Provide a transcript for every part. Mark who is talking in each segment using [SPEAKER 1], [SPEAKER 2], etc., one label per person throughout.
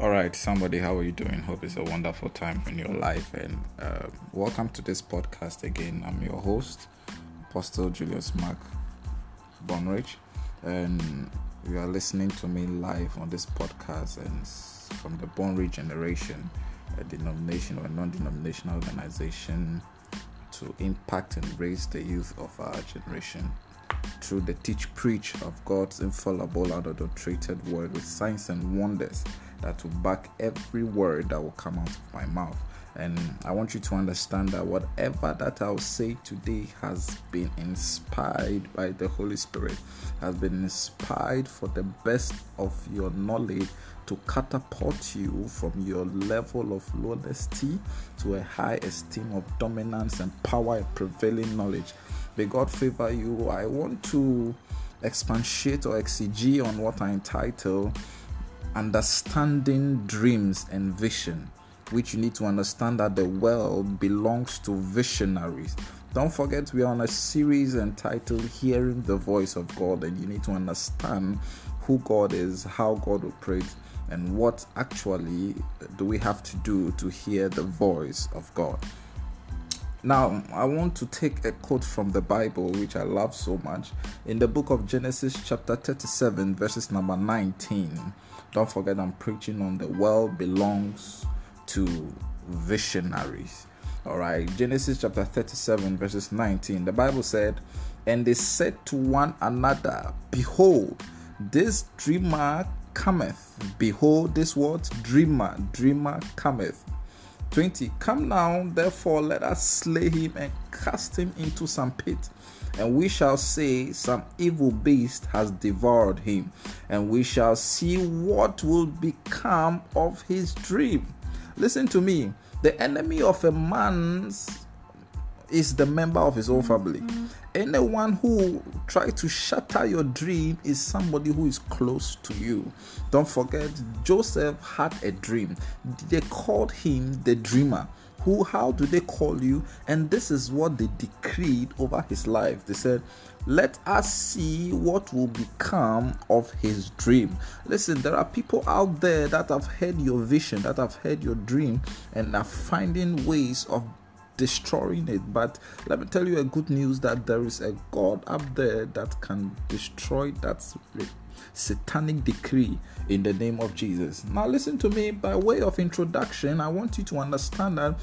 [SPEAKER 1] All right, somebody, how are you doing? Hope it's a wonderful time in your life, and uh, welcome to this podcast again. I'm your host, Apostle Julius Mark Bonrich, and you are listening to me live on this podcast and from the Bonrich generation, a denomination or non-denominational organization to impact and raise the youth of our generation through the teach preach of God's infallible and unadulterated word with signs and wonders that will back every word that will come out of my mouth. And I want you to understand that whatever that I'll say today has been inspired by the Holy Spirit, has been inspired for the best of your knowledge to catapult you from your level of lownesty to a high esteem of dominance and power and prevailing knowledge. May God favor you. I want to expatiate or exegete on what I entitle understanding dreams and vision, which you need to understand that the world belongs to visionaries. Don't forget, we are on a series entitled Hearing the Voice of God, and you need to understand who God is, how God operates, and what actually do we have to do to hear the voice of God. Now, I want to take a quote from the Bible, which I love so much, in the book of Genesis, chapter 37, verses number 19. Don't forget, I'm preaching on the world belongs to visionaries. All right, Genesis chapter 37, verses 19. The Bible said, And they said to one another, Behold, this dreamer cometh. Behold, this what? Dreamer, dreamer cometh 20 Come now, therefore, let us slay him and cast him into some pit. And we shall say, Some evil beast has devoured him, and we shall see what will become of his dream. Listen to me. The enemy of a man's is the member of his own family. Mm-hmm. Anyone who tries to shatter your dream is somebody who is close to you. Don't forget, Joseph had a dream. They called him the dreamer. Who, how do they call you? And this is what they decreed over his life. They said, Let us see what will become of his dream. Listen, there are people out there that have heard your vision, that have heard your dream, and are finding ways of destroying it. But let me tell you a good news that there is a God up there that can destroy that satanic decree in the name of Jesus. Now, listen to me by way of introduction. I want you to understand that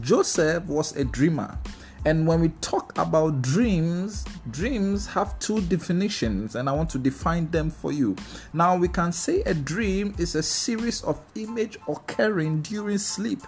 [SPEAKER 1] Joseph was a dreamer. And when we talk about dreams, dreams have two definitions, and I want to define them for you. Now, we can say a dream is a series of image occurring during sleep.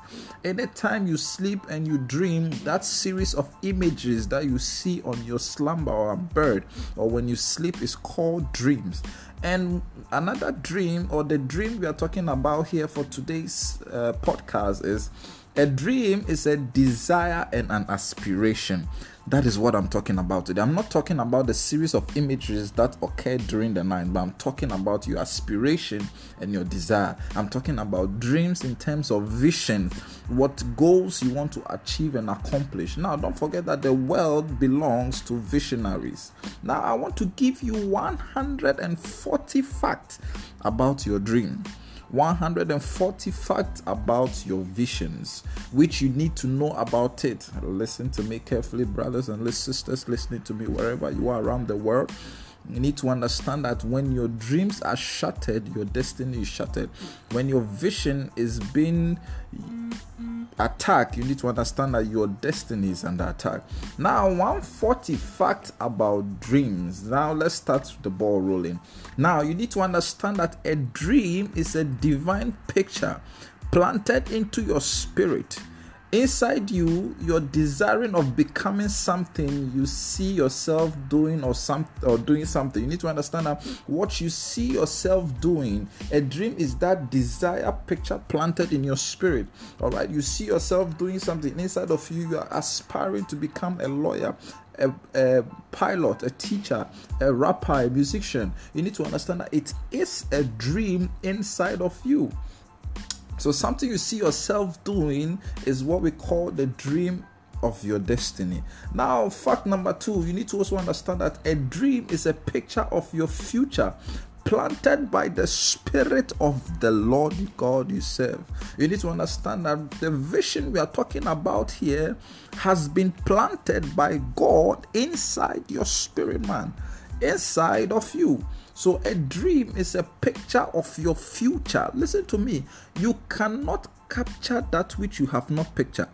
[SPEAKER 1] Anytime you sleep and you dream, that series of images that you see on your slumber or a bird or when you sleep is called dreams. And another dream, or the dream we are talking about here for today's uh, podcast, is a dream is a desire and an aspiration. That is what I'm talking about today. I'm not talking about the series of images that occur during the night, but I'm talking about your aspiration and your desire. I'm talking about dreams in terms of vision, what goals you want to achieve and accomplish. Now, don't forget that the world belongs to visionaries. Now, I want to give you 140 facts about your dream. 140 facts about your visions, which you need to know about it. Listen to me carefully, brothers and sisters, listening to me wherever you are around the world. You need to understand that when your dreams are shattered, your destiny is shattered. When your vision is being attacked, you need to understand that your destiny is under attack. Now, 140 facts about dreams. Now, let's start the ball rolling. Now, you need to understand that a dream is a divine picture planted into your spirit inside you you're desiring of becoming something you see yourself doing or some or doing something. You need to understand that what you see yourself doing a dream is that desire picture planted in your spirit. All right? You see yourself doing something. Inside of you you are aspiring to become a lawyer a, a, pilot, a teacher, a rapper, a musician, you need to understand that it is a dream inside of you. So, something you see yourself doing is what we call the dream of your destiny. Now, fact number two, you need to also understand that a dream is a picture of your future planted by the Spirit of the Lord God you serve. You need to understand that the vision we are talking about here has been planted by God inside your spirit, man, inside of you. So, a dream is a picture of your future. Listen to me. You cannot capture that which you have not pictured.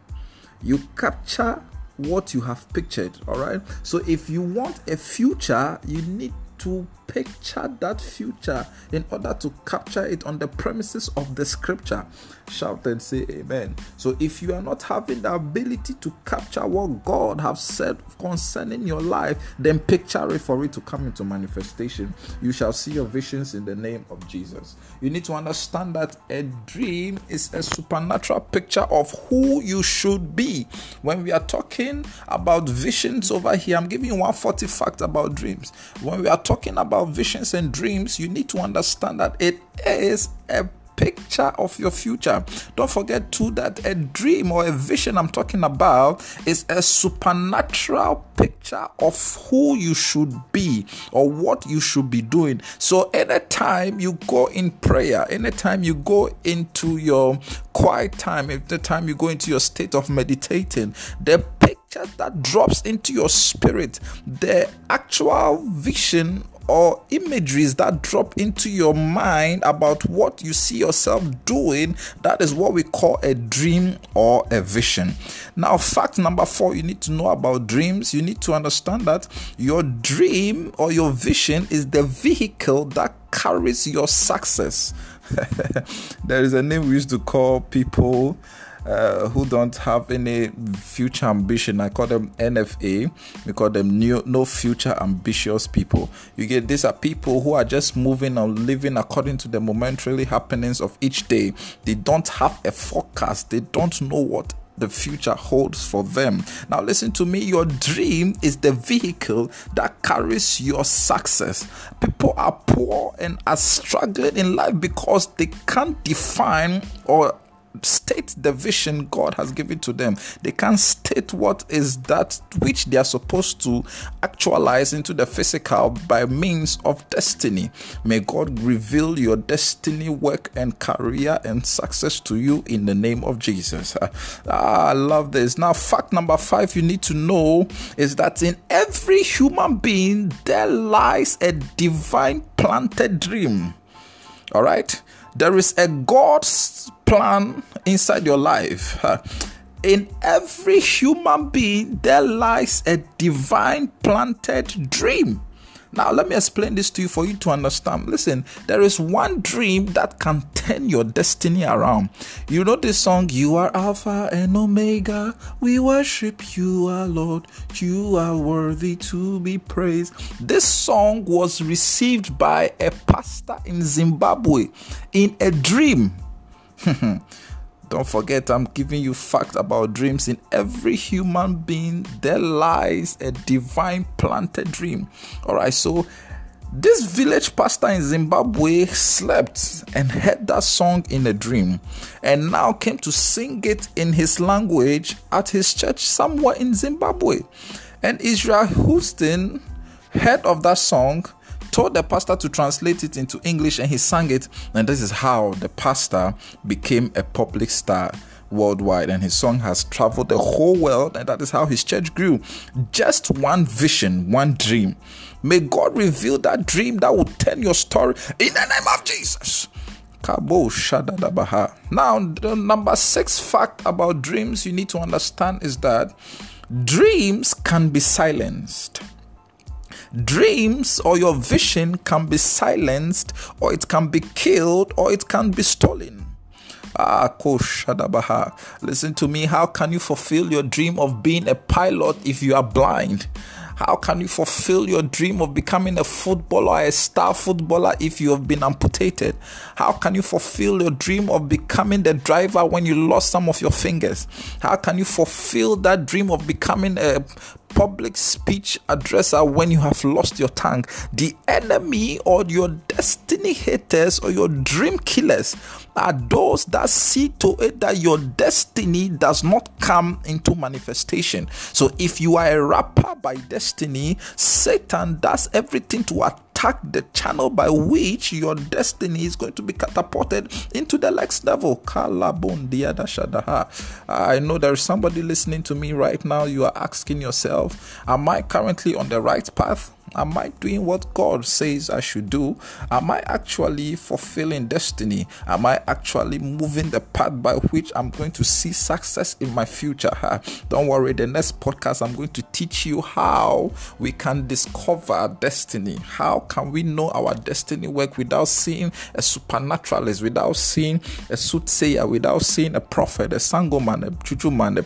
[SPEAKER 1] You capture what you have pictured. All right. So, if you want a future, you need to picture that future in order to capture it on the premises of the scripture. Shout and say amen. So if you are not having the ability to capture what God has said concerning your life, then picture it for it to come into manifestation. You shall see your visions in the name of Jesus. You need to understand that a dream is a supernatural picture of who you should be. When we are talking about visions over here, I'm giving you 140 facts about dreams. When we are talking about visions and dreams, you need to understand that it is a picture of your future. Don't forget too that a dream or a vision I'm talking about is a supernatural picture of who you should be or what you should be doing. So anytime you go in prayer, anytime you go into your quiet time, if the time you go into your state of meditating, the picture that drops into your spirit, the actual vision or imageries that drop into your mind about what you see yourself doing, that is what we call a dream or a vision. Now, fact number four you need to know about dreams, you need to understand that your dream or your vision is the vehicle that carries your success. there is a name we used to call people uh, who don't have any future ambition. I call them NFA. We call them new, no future ambitious people. You get these are people who are just moving and living according to the momentarily happenings of each day. They don't have a forecast. They don't know what the future holds for them. Now, listen to me your dream is the vehicle that carries your success. People are poor and are struggling in life because they can't define or state the vision God has given to them. They can't state what is that which they are supposed to actualize into the physical by means of destiny. May God reveal your destiny, work, and career and success to you in the name of Jesus. Ah, I love this. Now, fact number five you need to know is that in every human being there lies a divine planted dream. All right there is a God's plan inside your life. In every human being, there lies a divine planted dream. Now, let me explain this to you for you to understand. Listen, there is one dream that can turn your destiny around. You know this song, You are Alpha and Omega. We worship you, our Lord. You are worthy to be praised. This song was received by a pastor in Zimbabwe in a dream. Don't forget, I'm giving you facts about dreams. In every human being, there lies a divine planted dream. All right, so this village pastor in Zimbabwe slept and heard that song in a dream and now came to sing it in his language at his church somewhere in Zimbabwe. And Israel Houghton heard of that song told the pastor to translate it into English and he sang it. And this is how the pastor became a public star worldwide. And his song has traveled the whole world and that is how his church grew. Just one vision one dream. May god reveal that dream that will turn your story in the name of jesus. Now the number six fact about dreams you need to understand is that dreams can be silenced Dreams or your vision can be silenced, or it can be killed, or it can be stolen. Ah, Listen to me. How can you fulfill your dream of being a pilot if you are blind? How can you fulfill your dream of becoming a footballer, a star footballer, if you have been amputated? How can you fulfill your dream of becoming the driver when you lost some of your fingers? How can you fulfill that dream of becoming a public speech addresser when you have lost your tongue. The enemy or your destiny haters or your dream killers are those that see to it that your destiny does not come into manifestation. So if you are a rapper by destiny, Satan does everything to attack attack the channel by which your destiny is going to be catapulted into the next level. I know there is somebody listening to me right now. You are asking yourself, Am I currently on the right path? Am I doing what God says I should do? Am I actually fulfilling destiny? Am I actually moving the path by which I'm going to see success in my future? Don't worry, the next podcast I'm going to teach you how we can discover destiny. How can we know our destiny work without seeing a supernaturalist, without seeing a soothsayer, without seeing a prophet, a sangoman, a juju man, a,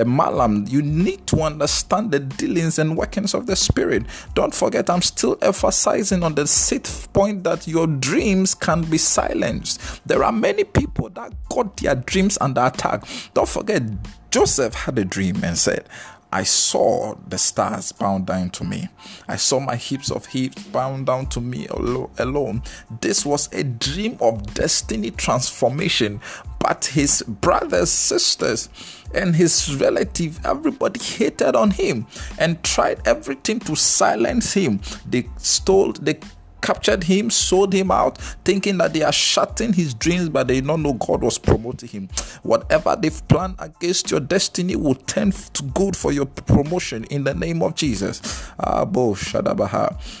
[SPEAKER 1] a malam? You need to understand the dealings and workings of the spirit. Don't forget, I'm still emphasizing on the sixth point that your dreams can be silenced. There are many people that got their dreams under attack. Don't forget, Joseph had a dream and said, I saw the stars bound down to me. I saw my heaps of heaps bound down to me alone. This was a dream of destiny transformation. But his brothers, sisters, and his relative, everybody hated on him and tried everything to silence him. They stole, they captured him, sold him out, thinking that they are shutting his dreams, but they don't know God was promoting him. Whatever they've planned against your destiny will turn to good for your promotion in the name of Jesus.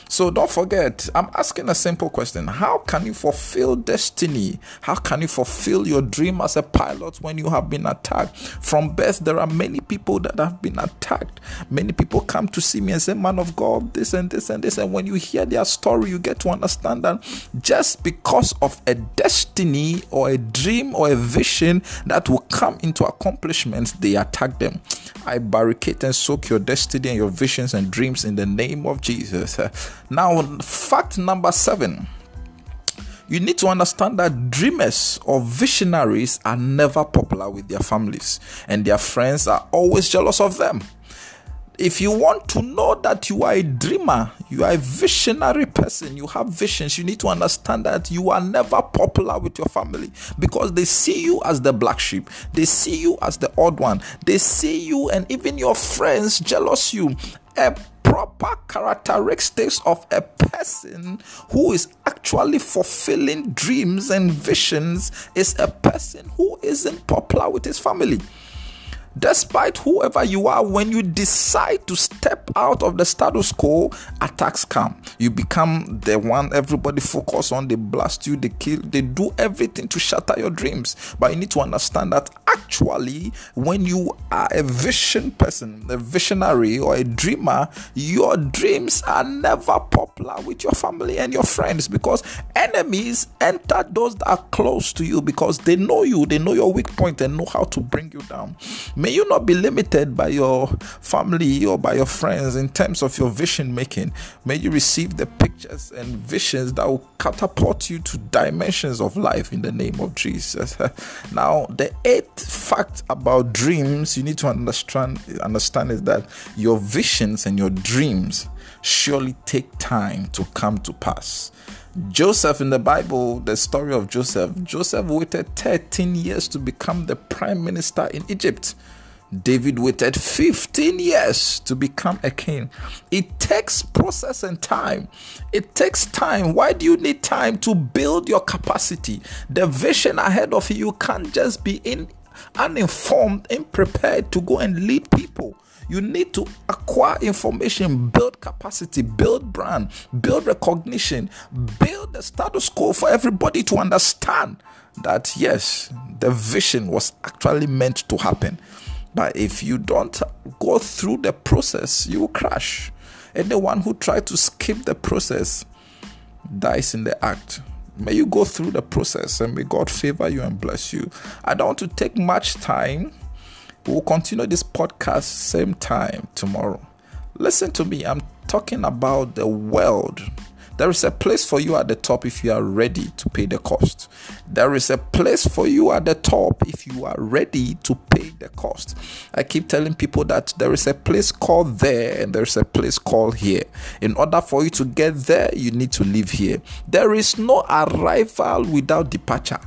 [SPEAKER 1] So don't forget, I'm asking a simple question How can you fulfill destiny? How can you fulfill your dream as a pilot when you have been attacked? From birth, there are many people that have been attacked. Many people come to see me and say, Man of God, this and this and this. And when you hear their story, you get to understand that just because of a destiny or a dream or a vision that will come into accomplishment, they attack them. I barricade and soak your destiny and your visions and dreams in the name of Jesus. Now, fact number seven you need to understand that dreamers or visionaries are never popular with their families, and their friends are always jealous of them if you want to know that you are a dreamer, you are a visionary person, you have visions, you need to understand that you are never popular with your family because they see you as the black sheep, they see you as the odd one, they see you, and even your friends jealous you. A proper characteristics of a person who is actually fulfilling dreams and visions is a person who isn't popular with his family. Despite whoever you are, when you decide to step out of the status quo, attacks come. You become the one everybody focus on. They blast you, they kill, they do everything to shatter your dreams. But you need to understand that actually, when you are a vision person, a visionary or a dreamer, your dreams are never popular with your family and your friends because enemies enter those that are close to you because they know you, they know your weak point and know how to bring you down. May you not be limited by your family or by your friends in terms of your vision making. May you receive the pictures and visions that will catapult you to dimensions of life in the name of Jesus. now, the eighth fact about dreams you need to understand understand is that your visions and your dreams surely take time to come to pass. Joseph in the Bible, the story of Joseph, Joseph waited 13 years to become the prime minister in Egypt. David waited 15 years to become a king. It takes process and time. It takes time. Why do you need time to build your capacity? The vision ahead of you, can't just be in uninformed, unprepared to go and lead people. You need to acquire information, build capacity, build brand, build recognition, build the status quo for everybody to understand that yes, the vision was actually meant to happen. But if you don't go through the process, you will crash. Anyone who tries to skip the process dies in the act. May you go through the process and may God favor you and bless you. I don't want to take much time. We'll continue this podcast same time tomorrow. Listen to me. I'm talking about the world there is a place for you at the top if you are ready to pay the cost. There is a place for you at the top if you are ready to pay the cost. I keep telling people that there is a place called there and there's a place called here. In order for you to get there, you need to live here. There is no arrival without departure.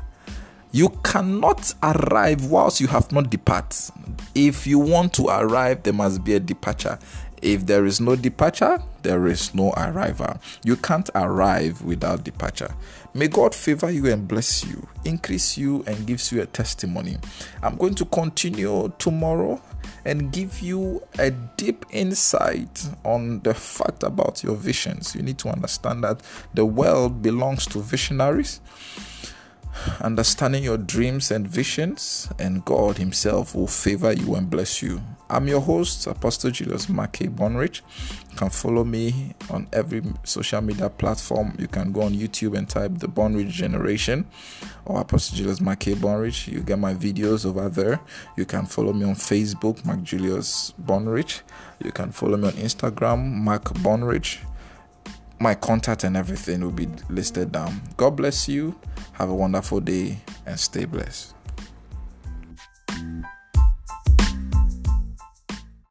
[SPEAKER 1] You cannot arrive whilst you have not departed. If you want to arrive, there must be a departure. If there is no departure, there is no arrival. You can't arrive without departure. May God favor you and bless you, increase you, and gives you a testimony. I'm going to continue tomorrow and give you a deep insight on the fact about your visions. You need to understand that the world belongs to visionaries understanding your dreams and visions, and God Himself will favor you and bless you. I'm your host, Apostle Julius Mackey Bonrich. You can follow me on every social media platform. You can go on YouTube and type the Bonrich Generation or Apostle Julius Mackey Bonrich. You get my videos over there. You can follow me on Facebook, Mark Julius Bonrich. You can follow me on Instagram, Mark Bonrich my contact and everything will be listed down. God bless you. Have a wonderful day and stay blessed.